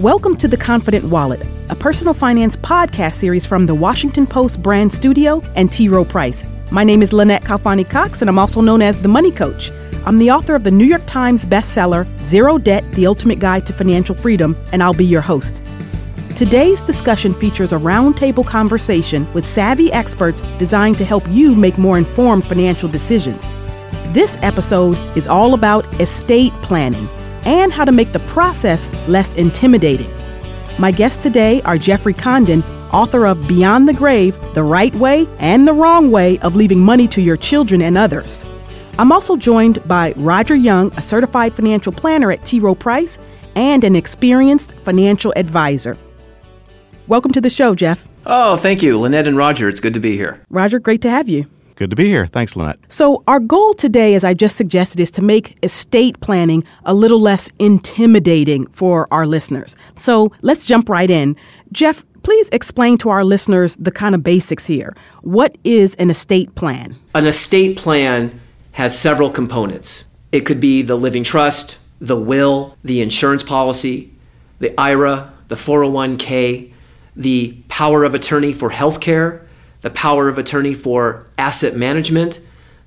Welcome to The Confident Wallet, a personal finance podcast series from the Washington Post brand studio and T. Rowe Price. My name is Lynette Khalfani Cox, and I'm also known as the Money Coach. I'm the author of the New York Times bestseller, Zero Debt The Ultimate Guide to Financial Freedom, and I'll be your host. Today's discussion features a roundtable conversation with savvy experts designed to help you make more informed financial decisions. This episode is all about estate planning and how to make the process less intimidating. My guests today are Jeffrey Condon, author of Beyond the Grave The Right Way and the Wrong Way of Leaving Money to Your Children and Others. I'm also joined by Roger Young, a certified financial planner at T. Rowe Price and an experienced financial advisor. Welcome to the show, Jeff. Oh, thank you, Lynette and Roger. It's good to be here. Roger, great to have you. Good to be here. Thanks, Lynette. So, our goal today, as I just suggested, is to make estate planning a little less intimidating for our listeners. So, let's jump right in. Jeff, please explain to our listeners the kind of basics here. What is an estate plan? An estate plan has several components. It could be the living trust, the will, the insurance policy, the IRA, the 401k, the power of attorney for health care the power of attorney for asset management,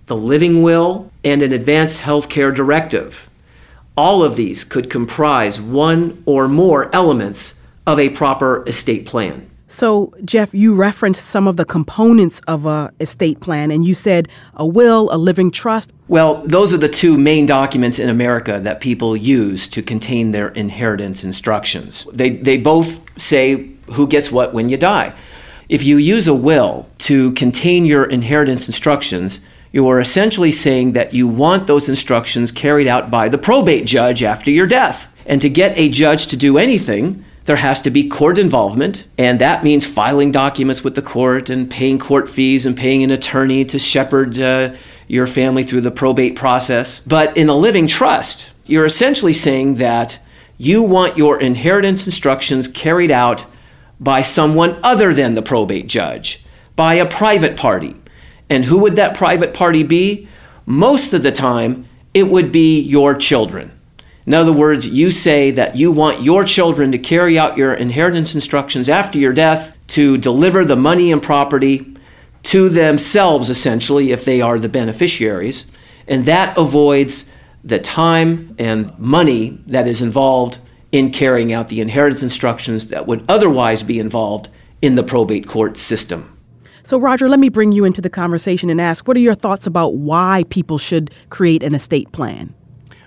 the living will, and an advanced healthcare directive. All of these could comprise one or more elements of a proper estate plan. So, Jeff, you referenced some of the components of a estate plan, and you said a will, a living trust. Well, those are the two main documents in America that people use to contain their inheritance instructions. They, they both say who gets what when you die. If you use a will to contain your inheritance instructions, you are essentially saying that you want those instructions carried out by the probate judge after your death. And to get a judge to do anything, there has to be court involvement, and that means filing documents with the court and paying court fees and paying an attorney to shepherd uh, your family through the probate process. But in a living trust, you're essentially saying that you want your inheritance instructions carried out by someone other than the probate judge, by a private party. And who would that private party be? Most of the time, it would be your children. In other words, you say that you want your children to carry out your inheritance instructions after your death to deliver the money and property to themselves, essentially, if they are the beneficiaries. And that avoids the time and money that is involved in carrying out the inheritance instructions that would otherwise be involved in the probate court system. So, Roger, let me bring you into the conversation and ask what are your thoughts about why people should create an estate plan?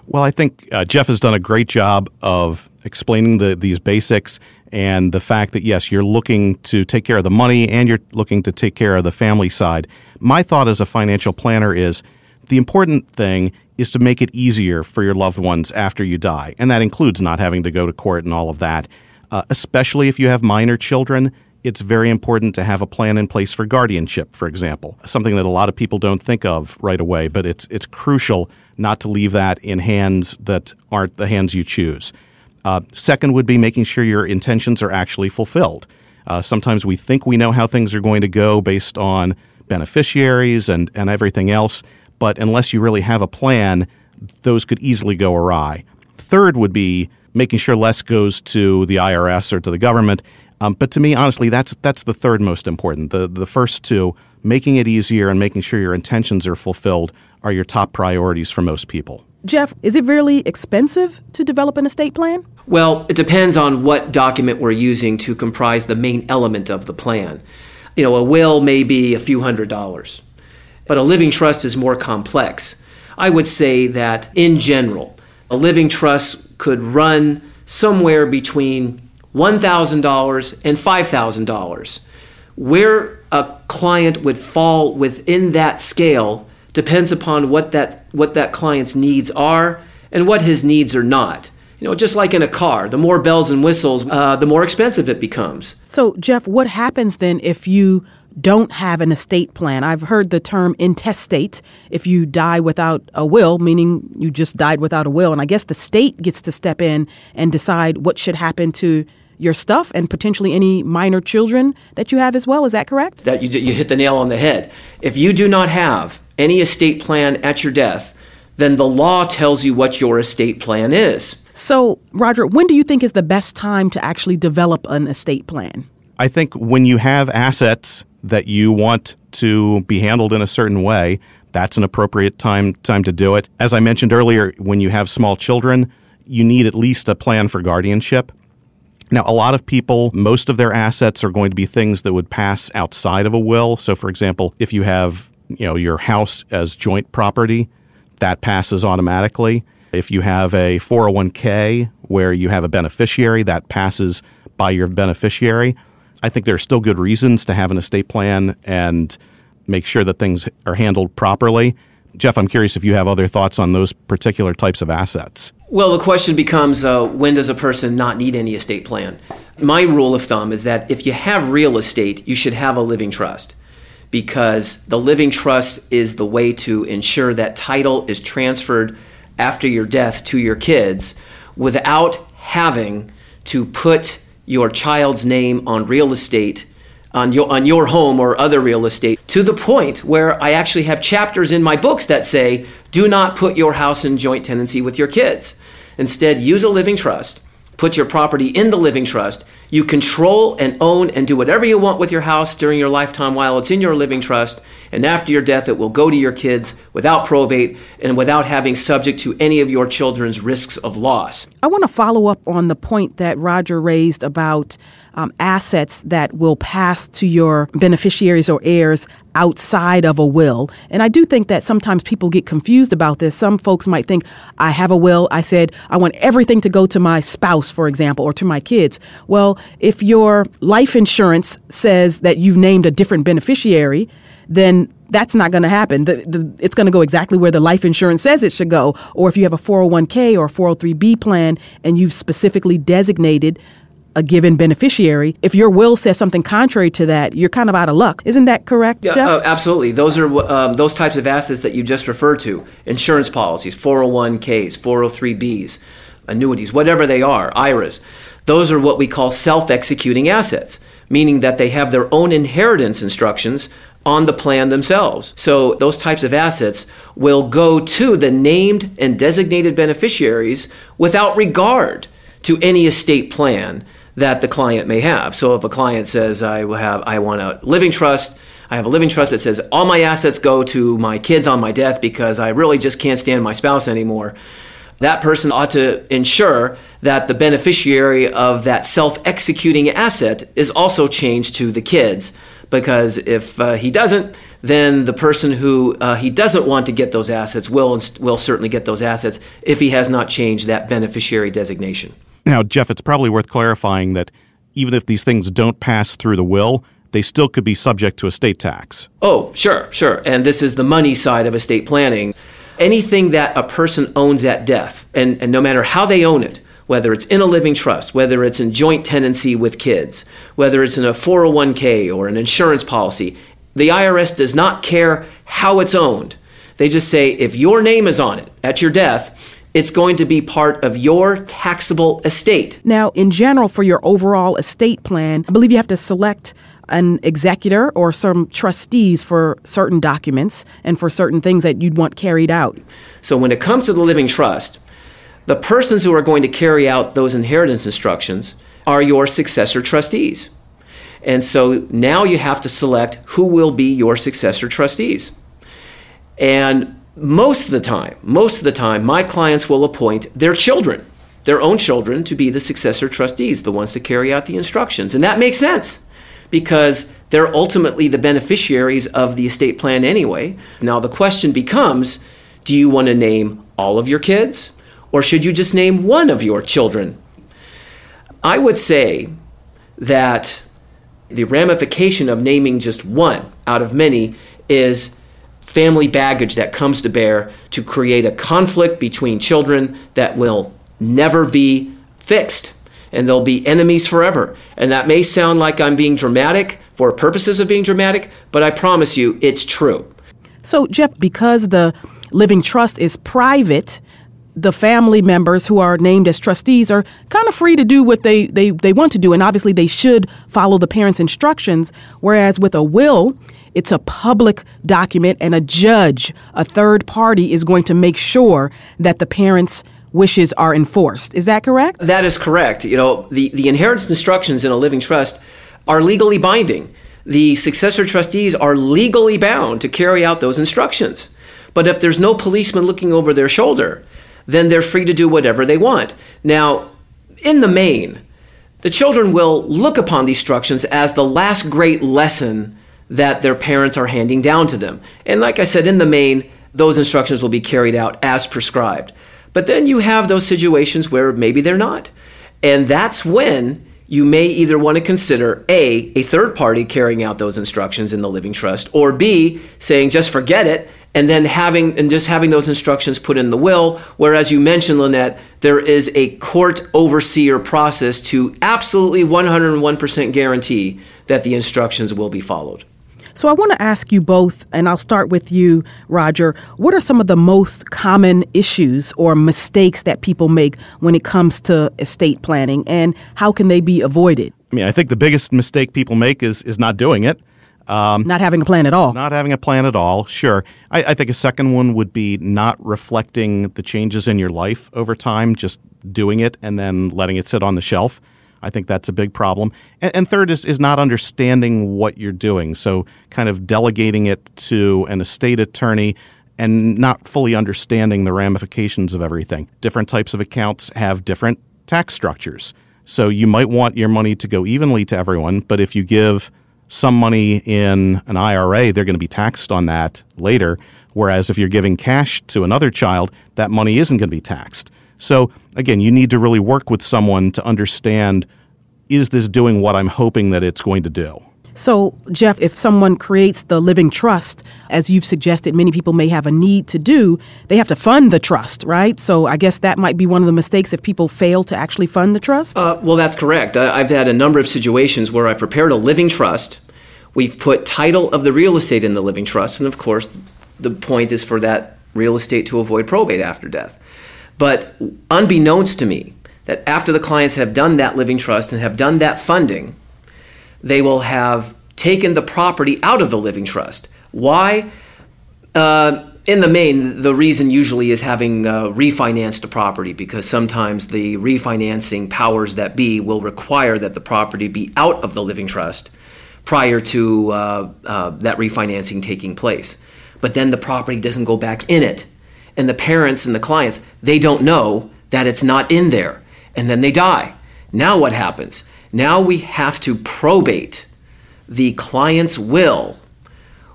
Well, I think uh, Jeff has done a great job of explaining the, these basics and the fact that, yes, you're looking to take care of the money and you're looking to take care of the family side. My thought as a financial planner is the important thing is to make it easier for your loved ones after you die. And that includes not having to go to court and all of that. Uh, especially if you have minor children, it's very important to have a plan in place for guardianship, for example. Something that a lot of people don't think of right away, but it's, it's crucial not to leave that in hands that aren't the hands you choose. Uh, second would be making sure your intentions are actually fulfilled. Uh, sometimes we think we know how things are going to go based on beneficiaries and, and everything else but unless you really have a plan, those could easily go awry. Third would be making sure less goes to the IRS or to the government. Um, but to me, honestly, that's that's the third most important. The the first two, making it easier and making sure your intentions are fulfilled, are your top priorities for most people. Jeff, is it really expensive to develop an estate plan? Well, it depends on what document we're using to comprise the main element of the plan. You know, a will may be a few hundred dollars. But a living trust is more complex. I would say that in general, a living trust could run somewhere between $1,000 and $5,000. Where a client would fall within that scale depends upon what that, what that client's needs are and what his needs are not. You know, just like in a car, the more bells and whistles, uh, the more expensive it becomes. So, Jeff, what happens then if you don't have an estate plan. I've heard the term intestate if you die without a will, meaning you just died without a will. And I guess the state gets to step in and decide what should happen to your stuff and potentially any minor children that you have as well. Is that correct? That you, you hit the nail on the head. If you do not have any estate plan at your death, then the law tells you what your estate plan is. So, Roger, when do you think is the best time to actually develop an estate plan? I think when you have assets that you want to be handled in a certain way, that's an appropriate time time to do it. As I mentioned earlier, when you have small children, you need at least a plan for guardianship. Now, a lot of people, most of their assets are going to be things that would pass outside of a will. So, for example, if you have, you know, your house as joint property, that passes automatically. If you have a 401k where you have a beneficiary, that passes by your beneficiary. I think there are still good reasons to have an estate plan and make sure that things are handled properly. Jeff, I'm curious if you have other thoughts on those particular types of assets. Well, the question becomes uh, when does a person not need any estate plan? My rule of thumb is that if you have real estate, you should have a living trust because the living trust is the way to ensure that title is transferred after your death to your kids without having to put your child's name on real estate on your, on your home or other real estate to the point where I actually have chapters in my books that say, do not put your house in joint tenancy with your kids. Instead, use a living trust, put your property in the living trust. You control and own and do whatever you want with your house during your lifetime while it's in your living trust. And after your death, it will go to your kids without probate and without having subject to any of your children's risks of loss. I want to follow up on the point that Roger raised about um, assets that will pass to your beneficiaries or heirs outside of a will. And I do think that sometimes people get confused about this. Some folks might think, I have a will. I said, I want everything to go to my spouse, for example, or to my kids. Well, if your life insurance says that you've named a different beneficiary, then that's not going to happen. The, the, it's going to go exactly where the life insurance says it should go. Or if you have a 401k or 403b plan and you've specifically designated a given beneficiary. If your will says something contrary to that, you're kind of out of luck. Isn't that correct, yeah, Jeff? Uh, absolutely. Those are um, those types of assets that you just referred to: insurance policies, 401ks, 403bs, annuities, whatever they are, IRAs. Those are what we call self-executing assets, meaning that they have their own inheritance instructions on the plan themselves. So those types of assets will go to the named and designated beneficiaries without regard to any estate plan that the client may have. So if a client says, I have, I want a living trust, I have a living trust that says all my assets go to my kids on my death because I really just can't stand my spouse anymore. That person ought to ensure that the beneficiary of that self executing asset is also changed to the kids. Because if uh, he doesn't, then the person who uh, he doesn't want to get those assets will, will certainly get those assets if he has not changed that beneficiary designation. Now, Jeff, it's probably worth clarifying that even if these things don't pass through the will, they still could be subject to estate tax. Oh, sure, sure. And this is the money side of estate planning. Anything that a person owns at death, and, and no matter how they own it, whether it's in a living trust, whether it's in joint tenancy with kids, whether it's in a 401k or an insurance policy, the IRS does not care how it's owned. They just say if your name is on it at your death, it's going to be part of your taxable estate. Now, in general, for your overall estate plan, I believe you have to select an executor or some trustees for certain documents and for certain things that you'd want carried out. So, when it comes to the living trust, the persons who are going to carry out those inheritance instructions are your successor trustees. And so now you have to select who will be your successor trustees. And most of the time, most of the time, my clients will appoint their children, their own children, to be the successor trustees, the ones to carry out the instructions. And that makes sense because they're ultimately the beneficiaries of the estate plan anyway. Now, the question becomes do you want to name all of your kids or should you just name one of your children? I would say that the ramification of naming just one out of many is family baggage that comes to bear to create a conflict between children that will never be fixed and they'll be enemies forever. And that may sound like I'm being dramatic for purposes of being dramatic, but I promise you it's true. So, Jeff, because the living trust is private, the family members who are named as trustees are kind of free to do what they, they, they want to do. And obviously, they should follow the parents' instructions. Whereas with a will, it's a public document, and a judge, a third party, is going to make sure that the parents wishes are enforced. Is that correct? That is correct. You know, the, the inheritance instructions in a living trust are legally binding. The successor trustees are legally bound to carry out those instructions. But if there's no policeman looking over their shoulder, then they're free to do whatever they want. Now, in the main, the children will look upon these instructions as the last great lesson that their parents are handing down to them. And like I said, in the main, those instructions will be carried out as prescribed. But then you have those situations where maybe they're not. And that's when you may either want to consider A, a third party carrying out those instructions in the living trust, or B, saying just forget it and then having and just having those instructions put in the will. Whereas you mentioned, Lynette, there is a court overseer process to absolutely 101% guarantee that the instructions will be followed. So I want to ask you both, and I'll start with you, Roger. What are some of the most common issues or mistakes that people make when it comes to estate planning, and how can they be avoided? I mean, I think the biggest mistake people make is is not doing it. Um, not having a plan at all. Not having a plan at all, sure. I, I, think a second one would be not reflecting the changes in your life over time, just doing it and then letting it sit on the shelf. I think that's a big problem. And, and third is, is not understanding what you're doing. So, kind of delegating it to an estate attorney and not fully understanding the ramifications of everything. Different types of accounts have different tax structures. So, you might want your money to go evenly to everyone, but if you give some money in an IRA, they're going to be taxed on that later. Whereas if you're giving cash to another child, that money isn't going to be taxed. So again, you need to really work with someone to understand is this doing what I'm hoping that it's going to do? So, Jeff, if someone creates the living trust, as you've suggested, many people may have a need to do, they have to fund the trust, right? So, I guess that might be one of the mistakes if people fail to actually fund the trust? Uh, well, that's correct. I've had a number of situations where I've prepared a living trust. We've put title of the real estate in the living trust, and of course, the point is for that real estate to avoid probate after death. But unbeknownst to me, that after the clients have done that living trust and have done that funding, they will have taken the property out of the living trust. Why? Uh, in the main, the reason usually is having uh, refinanced a property because sometimes the refinancing powers that be will require that the property be out of the living trust prior to uh, uh that refinancing taking place. But then the property doesn't go back in it and the parents and the clients, they don't know that it's not in there. And then they die. Now what happens? Now we have to probate the client's will,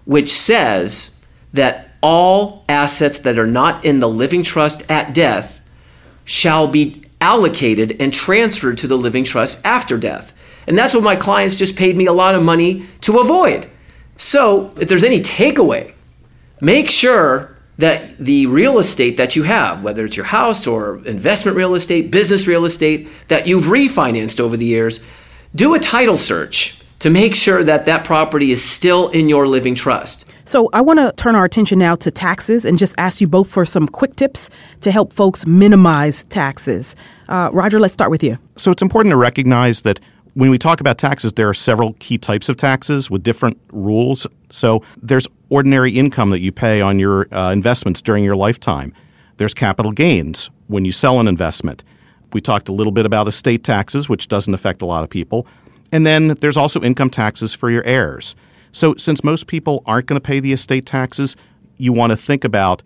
which says that all assets that are not in the living trust at death shall be allocated and transferred to the living trust after death. And that's what my clients just paid me a lot of money to avoid. So, if there's any takeaway, make sure that the real estate that you have, whether it's your house or investment real estate, business real estate that you've refinanced over the years, do a title search to make sure that that property is still in your living trust. So, I want to turn our attention now to taxes and just ask you both for some quick tips to help folks minimize taxes. Uh, Roger, let's start with you. So, it's important to recognize that when we talk about taxes, there are several key types of taxes with different rules. So there's ordinary income that you pay on your uh, investments during your lifetime. There's capital gains when you sell an investment. We talked a little bit about estate taxes, which doesn't affect a lot of people. And then there's also income taxes for your heirs. So since most people aren't going to pay the estate taxes, you want to think about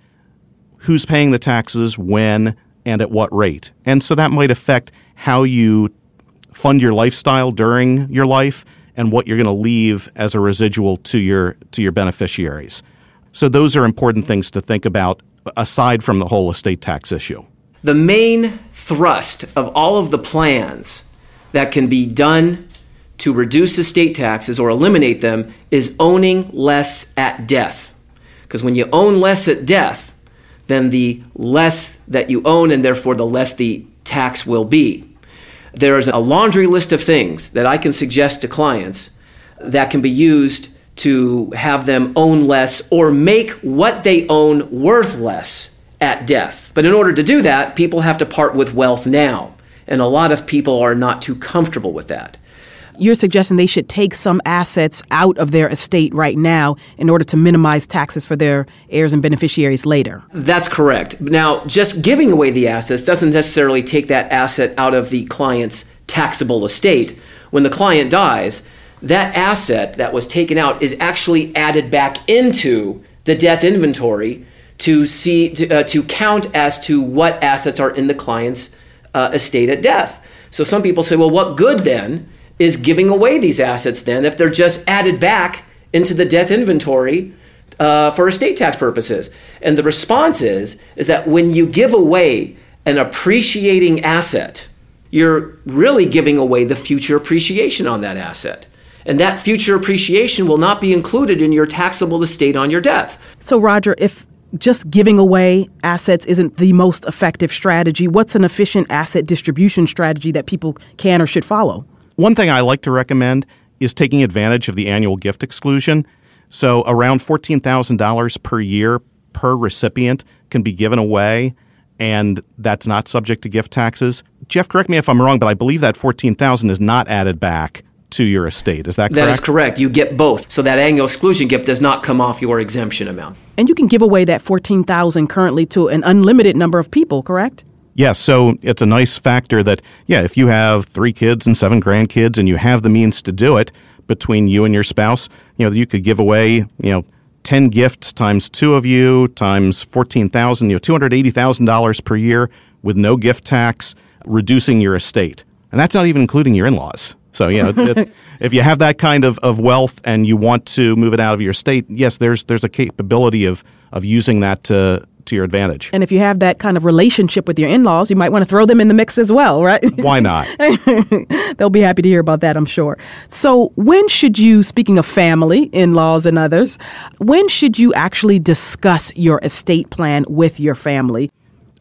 who's paying the taxes, when, and at what rate. And so that might affect how you fund your lifestyle during your life and what you're going to leave as a residual to your to your beneficiaries. So those are important things to think about aside from the whole estate tax issue. The main thrust of all of the plans that can be done to reduce estate taxes or eliminate them is owning less at death. Because when you own less at death, then the less that you own and therefore the less the tax will be there is a laundry list of things that I can suggest to clients that can be used to have them own less or make what they own worth less at death. But in order to do that, people have to part with wealth now. And a lot of people are not too comfortable with that. You're suggesting they should take some assets out of their estate right now in order to minimize taxes for their heirs and beneficiaries later. That's correct. Now, just giving away the assets doesn't necessarily take that asset out of the client's taxable estate. When the client dies, that asset that was taken out is actually added back into the death inventory to see to, uh, to count as to what assets are in the client's uh, estate at death. So some people say, well, what good then is giving away these assets then if they're just added back into the death inventory uh, for estate tax purposes? And the response is is that when you give away an appreciating asset, you're really giving away the future appreciation on that asset. And that future appreciation will not be included in your taxable estate on your death. So, Roger, if just giving away assets isn't the most effective strategy, what's an efficient asset distribution strategy that people can or should follow? One thing I like to recommend is taking advantage of the annual gift exclusion. So, around $14,000 per year per recipient can be given away, and that's not subject to gift taxes. Jeff, correct me if I'm wrong, but I believe that 14000 is not added back to your estate. Is that correct? That is correct. You get both. So that annual exclusion gift does not come off your exemption amount. And you can give away that 14,000 currently to an unlimited number of people, correct? Yes, yeah, so it's a nice factor that yeah, if you have 3 kids and 7 grandkids and you have the means to do it between you and your spouse, you know, you could give away, you know, 10 gifts times 2 of you times 14,000, you know, $280,000 per year with no gift tax, reducing your estate. And that's not even including your in-laws. So you know, if you have that kind of, of wealth and you want to move it out of your state, yes, there's there's a capability of of using that to to your advantage. And if you have that kind of relationship with your in-laws, you might want to throw them in the mix as well, right? Why not? They'll be happy to hear about that, I'm sure. So, when should you, speaking of family, in-laws and others, when should you actually discuss your estate plan with your family?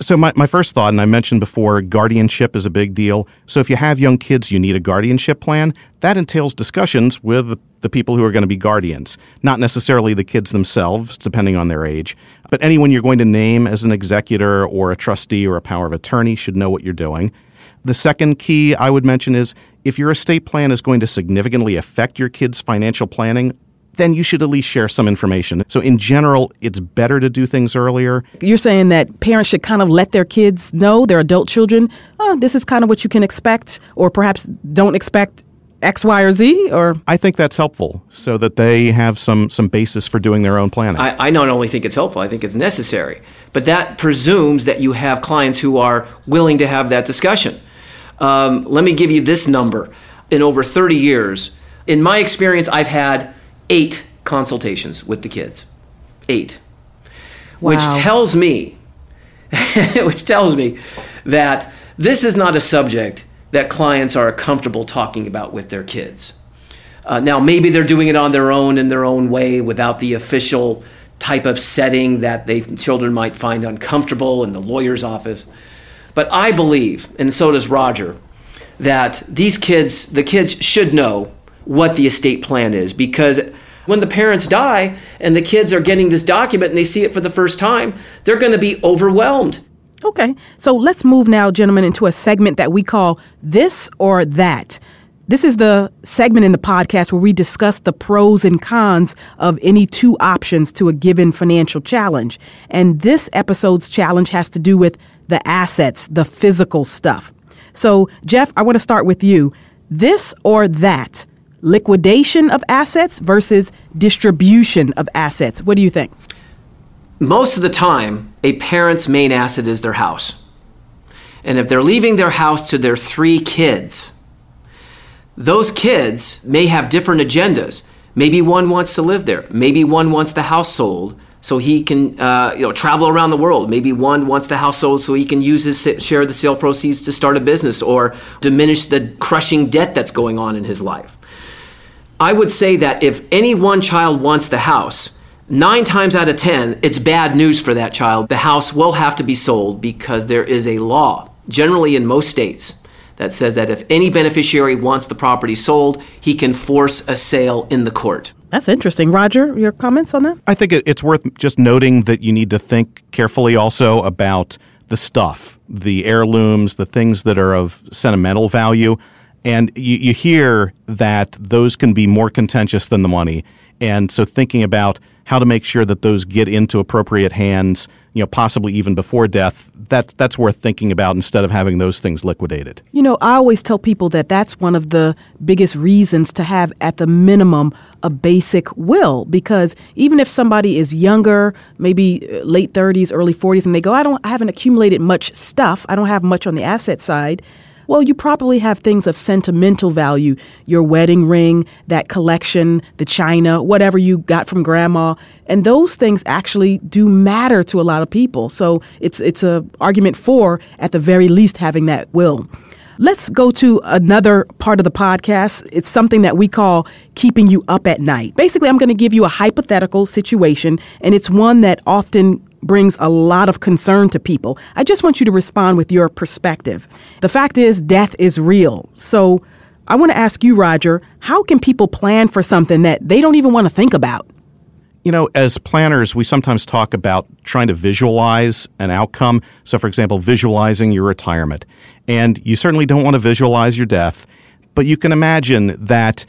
So my, my first thought, and I mentioned before, guardianship is a big deal. So if you have young kids, you need a guardianship plan. That entails discussions with the people who are going to be guardians, not necessarily the kids themselves, depending on their age, but anyone you're going to name as an executor or a trustee or a power of attorney should know what you're doing. The second key I would mention is if your estate plan is going to significantly affect your kids' financial planning, then you should at least share some information. So, in general, it's better to do things earlier. You're saying that parents should kind of let their kids know, their adult children, oh, this is kind of what you can expect, or perhaps don't expect X, Y, or Z? Or I think that's helpful, so that they have some some basis for doing their own planning. I, I not only think it's helpful, I think it's necessary. But that presumes that you have clients who are willing to have that discussion. Um, let me give you this number. In over 30 years, in my experience, I've had eight consultations with the kids. Eight. Wow. Which tells me, which tells me that this is not a subject that clients are comfortable talking about with their kids. Uh, now, maybe they're doing it on their own in their own way without the official type of setting that they children might find uncomfortable in the lawyer's office. But I believe, and so does Roger, that these kids, the kids should know what the estate plan is because when the parents die and the kids are getting this document and they see it for the first time, they're going to be overwhelmed. Okay, so let's move now, gentlemen, into a segment that we call This or That. This is the segment in the podcast where we discuss the pros and cons of any two options to a given financial challenge. And this episode's challenge has to do with the assets, the physical stuff. So, Jeff, I want to start with you. This or that liquidation of assets versus distribution of assets. What do you think? Most of the time, a parent's main asset is their house. And if they're leaving their house to their three kids, those kids may have different agendas. Maybe one wants to live there. Maybe one wants the house sold so he can uh, you know travel around the world. Maybe one wants the house sold so he can use his share of the sale proceeds to start a business or diminish the crushing debt that's going on in his life. I would say that if any one child wants the house, nine times out of ten, it's bad news for that child. The house will have to be sold because there is a law, generally in most states, that says that if any beneficiary wants the property sold, he can force a sale in the court. That's interesting. Roger, your comments on that? I think it's worth just noting that you need to think carefully also about the stuff, the heirlooms, the things that are of sentimental value And you, you hear that those can be more contentious than the money. And so thinking about how to make sure that those get into appropriate hands, you know, possibly even before death, that, that's worth thinking about instead of having those things liquidated. You know, I always tell people that that's one of the biggest reasons to have, at the minimum, a basic will. Because even if somebody is younger, maybe uh, late 30s, early 40s, and they go, I don't, I haven't accumulated much stuff, I don't have much on the asset side well, you probably have things of sentimental value your wedding ring, that collection, the china, whatever you got from grandma. And those things actually do matter to a lot of people. So it's, it's a argument for, at the very least, having that will. Let's go to another part of the podcast. It's something that we call keeping you up at night. Basically, I'm going to give you a hypothetical situation, and it's one that often brings a lot of concern to people. I just want you to respond with your perspective. The fact is, death is real. So I want to ask you, Roger, how can people plan for something that they don't even want to think about? You know, as planners, we sometimes talk about trying to visualize an outcome. So, for example, visualizing your retirement. And you certainly don't want to visualize your death, but you can imagine that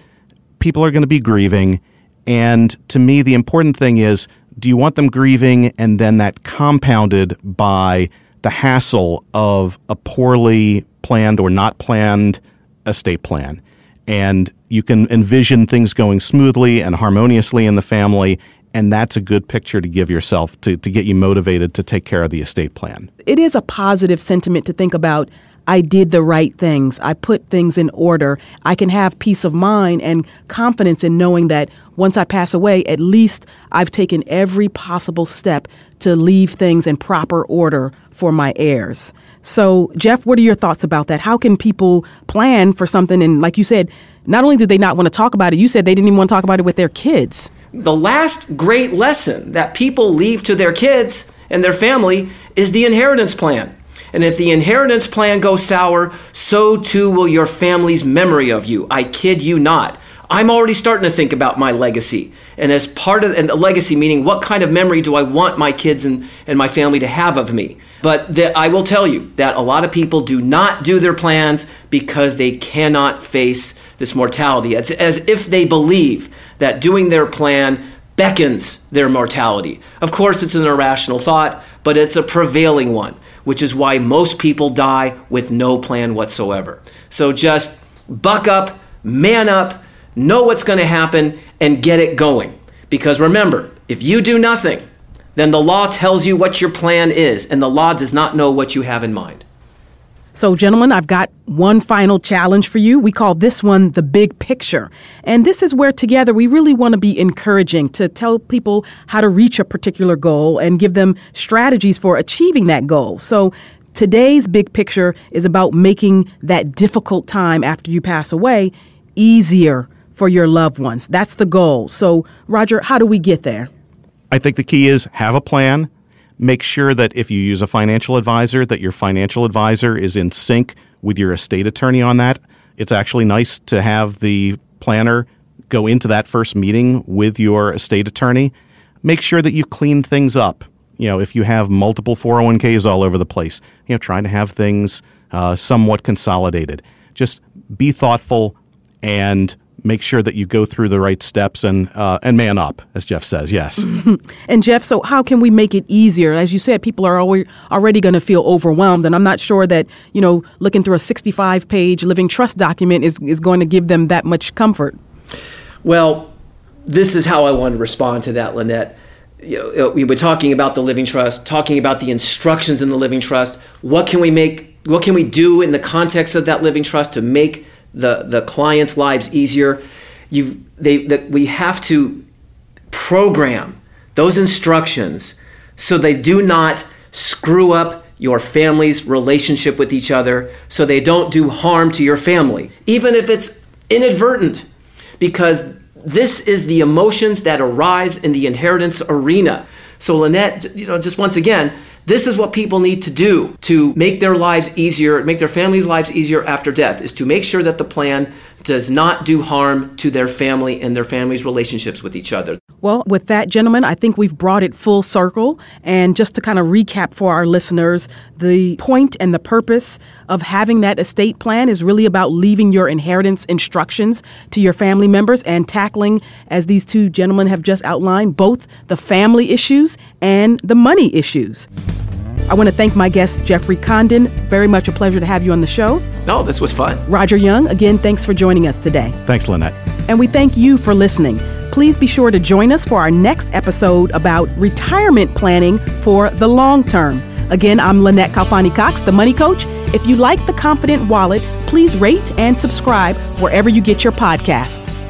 people are going to be grieving. And to me, the important thing is do you want them grieving and then that compounded by the hassle of a poorly planned or not planned estate plan? And you can envision things going smoothly and harmoniously in the family. And that's a good picture to give yourself to, to get you motivated to take care of the estate plan. It is a positive sentiment to think about I did the right things. I put things in order. I can have peace of mind and confidence in knowing that once I pass away, at least I've taken every possible step to leave things in proper order for my heirs. So, Jeff, what are your thoughts about that? How can people plan for something? And like you said, not only did they not want to talk about it, you said they didn't even want to talk about it with their kids. The last great lesson that people leave to their kids and their family is the inheritance plan. And if the inheritance plan goes sour, so too will your family's memory of you. I kid you not. I'm already starting to think about my legacy. And as part of and the legacy, meaning what kind of memory do I want my kids and, and my family to have of me? But the, I will tell you that a lot of people do not do their plans because they cannot face this mortality. It's as if they believe that doing their plan beckons their mortality. Of course, it's an irrational thought, but it's a prevailing one which is why most people die with no plan whatsoever. So just buck up, man up, know what's going to happen, and get it going. Because remember, if you do nothing, then the law tells you what your plan is, and the law does not know what you have in mind. So, gentlemen, I've got one final challenge for you. We call this one the big picture. And this is where together we really want to be encouraging to tell people how to reach a particular goal and give them strategies for achieving that goal. So, today's big picture is about making that difficult time after you pass away easier for your loved ones. That's the goal. So, Roger, how do we get there? I think the key is have a plan Make sure that if you use a financial advisor, that your financial advisor is in sync with your estate attorney on that. It's actually nice to have the planner go into that first meeting with your estate attorney. Make sure that you clean things up. You know, if you have multiple 401ks all over the place, you know, trying to have things uh, somewhat consolidated. Just be thoughtful and make sure that you go through the right steps and uh, and man up, as Jeff says. Yes. and Jeff, so how can we make it easier? As you said, people are already going to feel overwhelmed, and I'm not sure that you know looking through a 65 page living trust document is is going to give them that much comfort. Well, this is how I want to respond to that, Lynette. You know, we were talking about the living trust, talking about the instructions in the living trust. What can we make? What can we do in the context of that living trust to make the, the clients' lives easier. You, they, that we have to program those instructions so they do not screw up your family's relationship with each other, so they don't do harm to your family, even if it's inadvertent, because this is the emotions that arise in the inheritance arena. So, Lynette, you know, just once again, this is what people need to do to make their lives easier, make their families' lives easier after death, is to make sure that the plan does not do harm to their family and their family's relationships with each other. Well, with that, gentlemen, I think we've brought it full circle. And just to kind of recap for our listeners, the point and the purpose of having that estate plan is really about leaving your inheritance instructions to your family members and tackling, as these two gentlemen have just outlined, both the family issues and the money issues. I want to thank my guest, Jeffrey Condon. Very much a pleasure to have you on the show. No, this was fun. Roger Young, again, thanks for joining us today. Thanks, Lynette. And we thank you for listening. Please be sure to join us for our next episode about retirement planning for the long term. Again, I'm Lynette Khalfani Cox, the Money Coach. If you like The Confident Wallet, please rate and subscribe wherever you get your podcasts.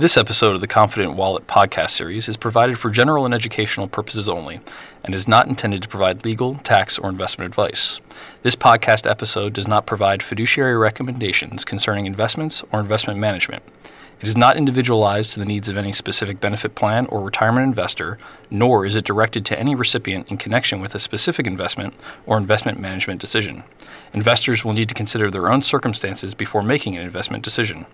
This episode of the Confident Wallet podcast series is provided for general and educational purposes only and is not intended to provide legal, tax, or investment advice. This podcast episode does not provide fiduciary recommendations concerning investments or investment management. It is not individualized to the needs of any specific benefit plan or retirement investor, nor is it directed to any recipient in connection with a specific investment or investment management decision. Investors will need to consider their own circumstances before making an investment decision.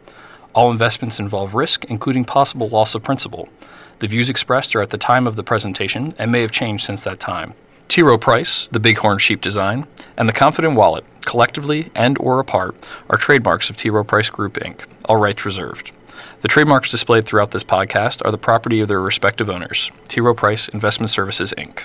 All investments involve risk, including possible loss of principal. The views expressed are at the time of the presentation and may have changed since that time. T. Rowe Price, the Bighorn Sheep design, and the Confident Wallet, collectively and or apart, are trademarks of T. Rowe Price Group Inc., all rights reserved. The trademarks displayed throughout this podcast are the property of their respective owners, T. Rowe Price Investment Services Inc.